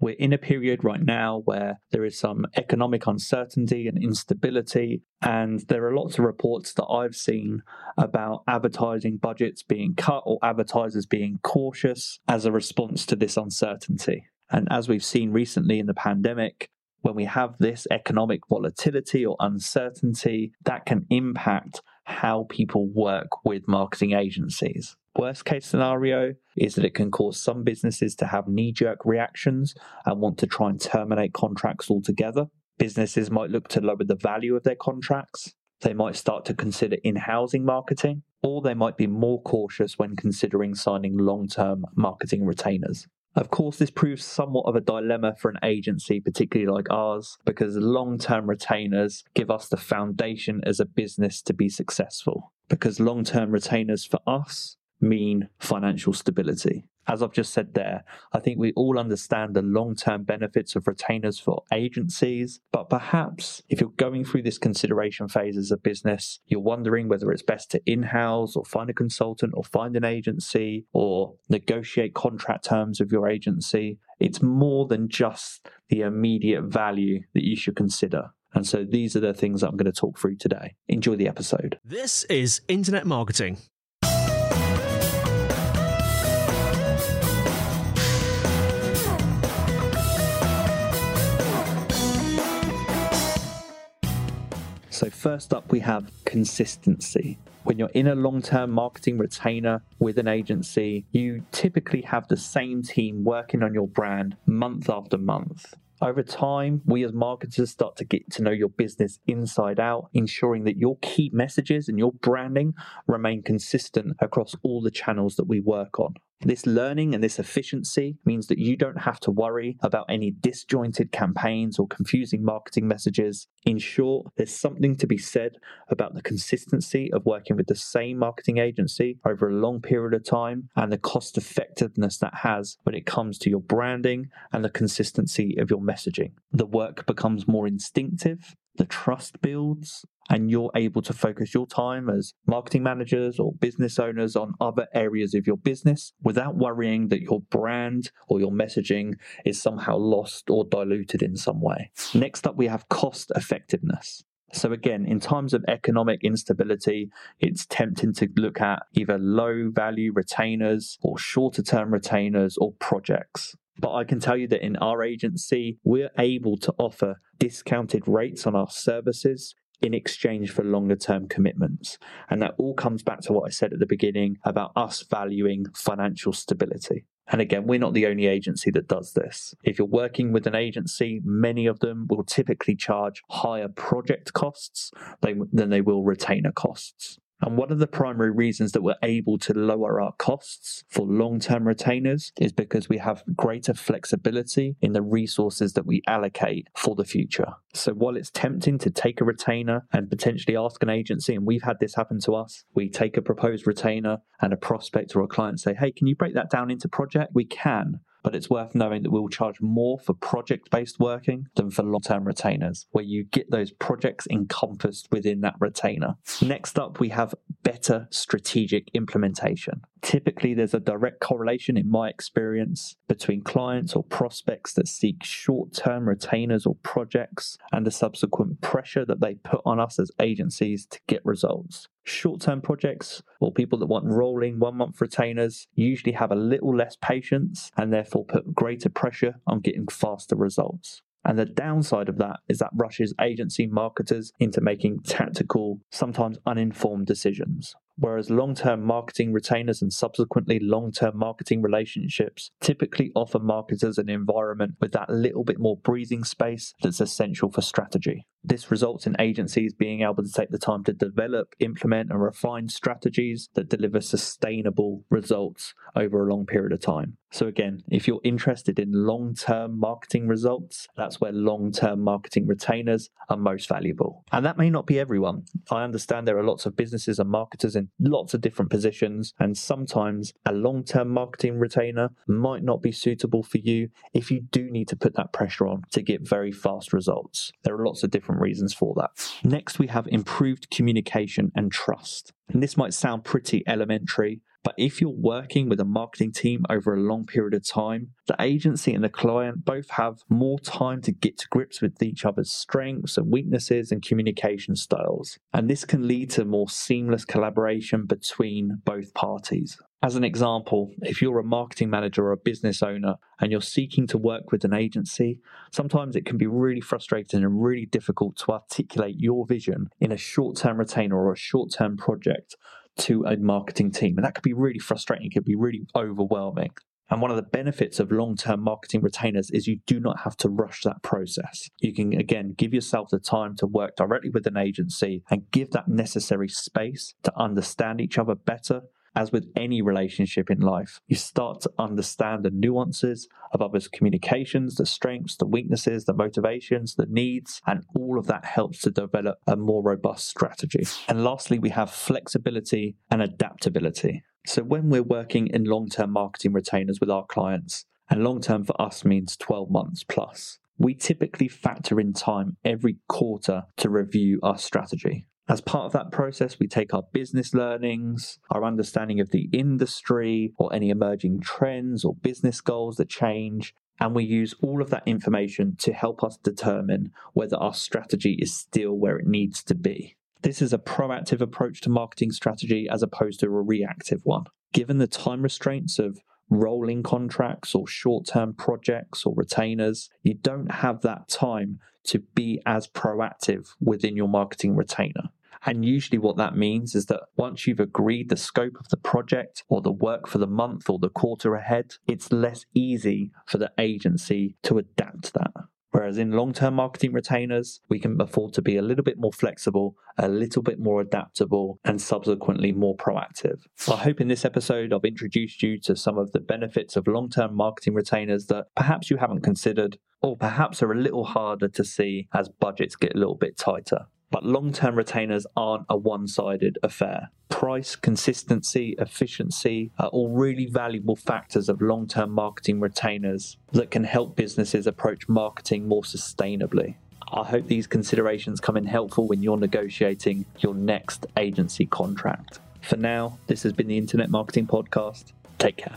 We're in a period right now where there is some economic uncertainty and instability, and there are lots of reports that I've seen about advertising budgets being cut or advertisers being cautious as a response to this uncertainty. And as we've seen recently in the pandemic, when we have this economic volatility or uncertainty, that can impact how people work with marketing agencies. Worst case scenario is that it can cause some businesses to have knee jerk reactions and want to try and terminate contracts altogether. Businesses might look to lower the value of their contracts. They might start to consider in housing marketing, or they might be more cautious when considering signing long term marketing retainers. Of course, this proves somewhat of a dilemma for an agency, particularly like ours, because long term retainers give us the foundation as a business to be successful. Because long term retainers for us mean financial stability. As I've just said there, I think we all understand the long term benefits of retainers for agencies, but perhaps if you're going through this consideration phase as a business, you're wondering whether it's best to in house or find a consultant or find an agency or negotiate contract terms with your agency. It's more than just the immediate value that you should consider. And so these are the things I'm going to talk through today. Enjoy the episode. This is Internet Marketing. So, first up, we have consistency. When you're in a long term marketing retainer with an agency, you typically have the same team working on your brand month after month. Over time, we as marketers start to get to know your business inside out, ensuring that your key messages and your branding remain consistent across all the channels that we work on. This learning and this efficiency means that you don't have to worry about any disjointed campaigns or confusing marketing messages. In short, there's something to be said about the consistency of working with the same marketing agency over a long period of time and the cost effectiveness that has when it comes to your branding and the consistency of your messaging. The work becomes more instinctive the trust builds and you're able to focus your time as marketing managers or business owners on other areas of your business without worrying that your brand or your messaging is somehow lost or diluted in some way. Next up, we have cost effectiveness. So, again, in times of economic instability, it's tempting to look at either low value retainers or shorter term retainers or projects. But I can tell you that in our agency, we're able to offer discounted rates on our services in exchange for longer term commitments. And that all comes back to what I said at the beginning about us valuing financial stability. And again, we're not the only agency that does this. If you're working with an agency, many of them will typically charge higher project costs than they will retainer costs. And one of the primary reasons that we're able to lower our costs for long term retainers is because we have greater flexibility in the resources that we allocate for the future. So while it's tempting to take a retainer and potentially ask an agency, and we've had this happen to us, we take a proposed retainer and a prospect or a client say, Hey, can you break that down into project? We can but it's worth knowing that we'll charge more for project based working than for long term retainers, where you get those projects encompassed within that retainer. Next up, we have better strategic implementation. Typically, there's a direct correlation, in my experience, between clients or prospects that seek short term retainers or projects and the subsequent pressure that they put on us as agencies to get results. Short term projects or people that want rolling one month retainers usually have a little less patience and therefore put greater pressure on getting faster results. And the downside of that is that rushes agency marketers into making tactical, sometimes uninformed decisions whereas long term marketing retainers and subsequently long term marketing relationships typically offer marketers an environment with that little bit more breathing space that's essential for strategy. This results in agencies being able to take the time to develop, implement, and refine strategies that deliver sustainable results over a long period of time. So, again, if you're interested in long term marketing results, that's where long term marketing retainers are most valuable. And that may not be everyone. I understand there are lots of businesses and marketers in lots of different positions, and sometimes a long term marketing retainer might not be suitable for you if you do need to put that pressure on to get very fast results. There are lots of different reasons for that. Next, we have improved communication and trust. And this might sound pretty elementary, But if you're working with a marketing team over a long period of time, the agency and the client both have more time to get to grips with each other's strengths and weaknesses and communication styles. And this can lead to more seamless collaboration between both parties. As an example, if you're a marketing manager or a business owner and you're seeking to work with an agency, sometimes it can be really frustrating and really difficult to articulate your vision in a short term retainer or a short term project to a marketing team. And that could be really frustrating, it could be really overwhelming. And one of the benefits of long term marketing retainers is you do not have to rush that process. You can, again, give yourself the time to work directly with an agency and give that necessary space to understand each other better as with any relationship in life, you start to understand the nuances of others' communications, the strengths, the weaknesses, the motivations, the needs, and all of that helps to develop a more robust strategy. And lastly, we have flexibility and adaptability. So when we're working in long term marketing retainers with our clients, and long term for us means 12 months plus, we typically factor in time every quarter to review our strategy. As part of that process, we take our business learnings, our understanding of the industry, or any emerging trends or business goals that change, and we use all of that information to help us determine whether our strategy is still where it needs to be. This is a proactive approach to marketing strategy as opposed to a reactive one. Given the time restraints of rolling contracts or short term projects or retainers, you don't have that time to be as proactive within your marketing retainer. And usually, what that means is that once you've agreed the scope of the project or the work for the month or the quarter ahead, it's less easy for the agency to adapt that. Whereas in long term marketing retainers, we can afford to be a little bit more flexible, a little bit more adaptable, and subsequently more proactive. I hope in this episode I've introduced you to some of the benefits of long term marketing retainers that perhaps you haven't considered, or perhaps are a little harder to see as budgets get a little bit tighter. But long term retainers aren't a one sided affair. Price, consistency, efficiency are all really valuable factors of long term marketing retainers that can help businesses approach marketing more sustainably. I hope these considerations come in helpful when you're negotiating your next agency contract. For now, this has been the Internet Marketing Podcast. Take care.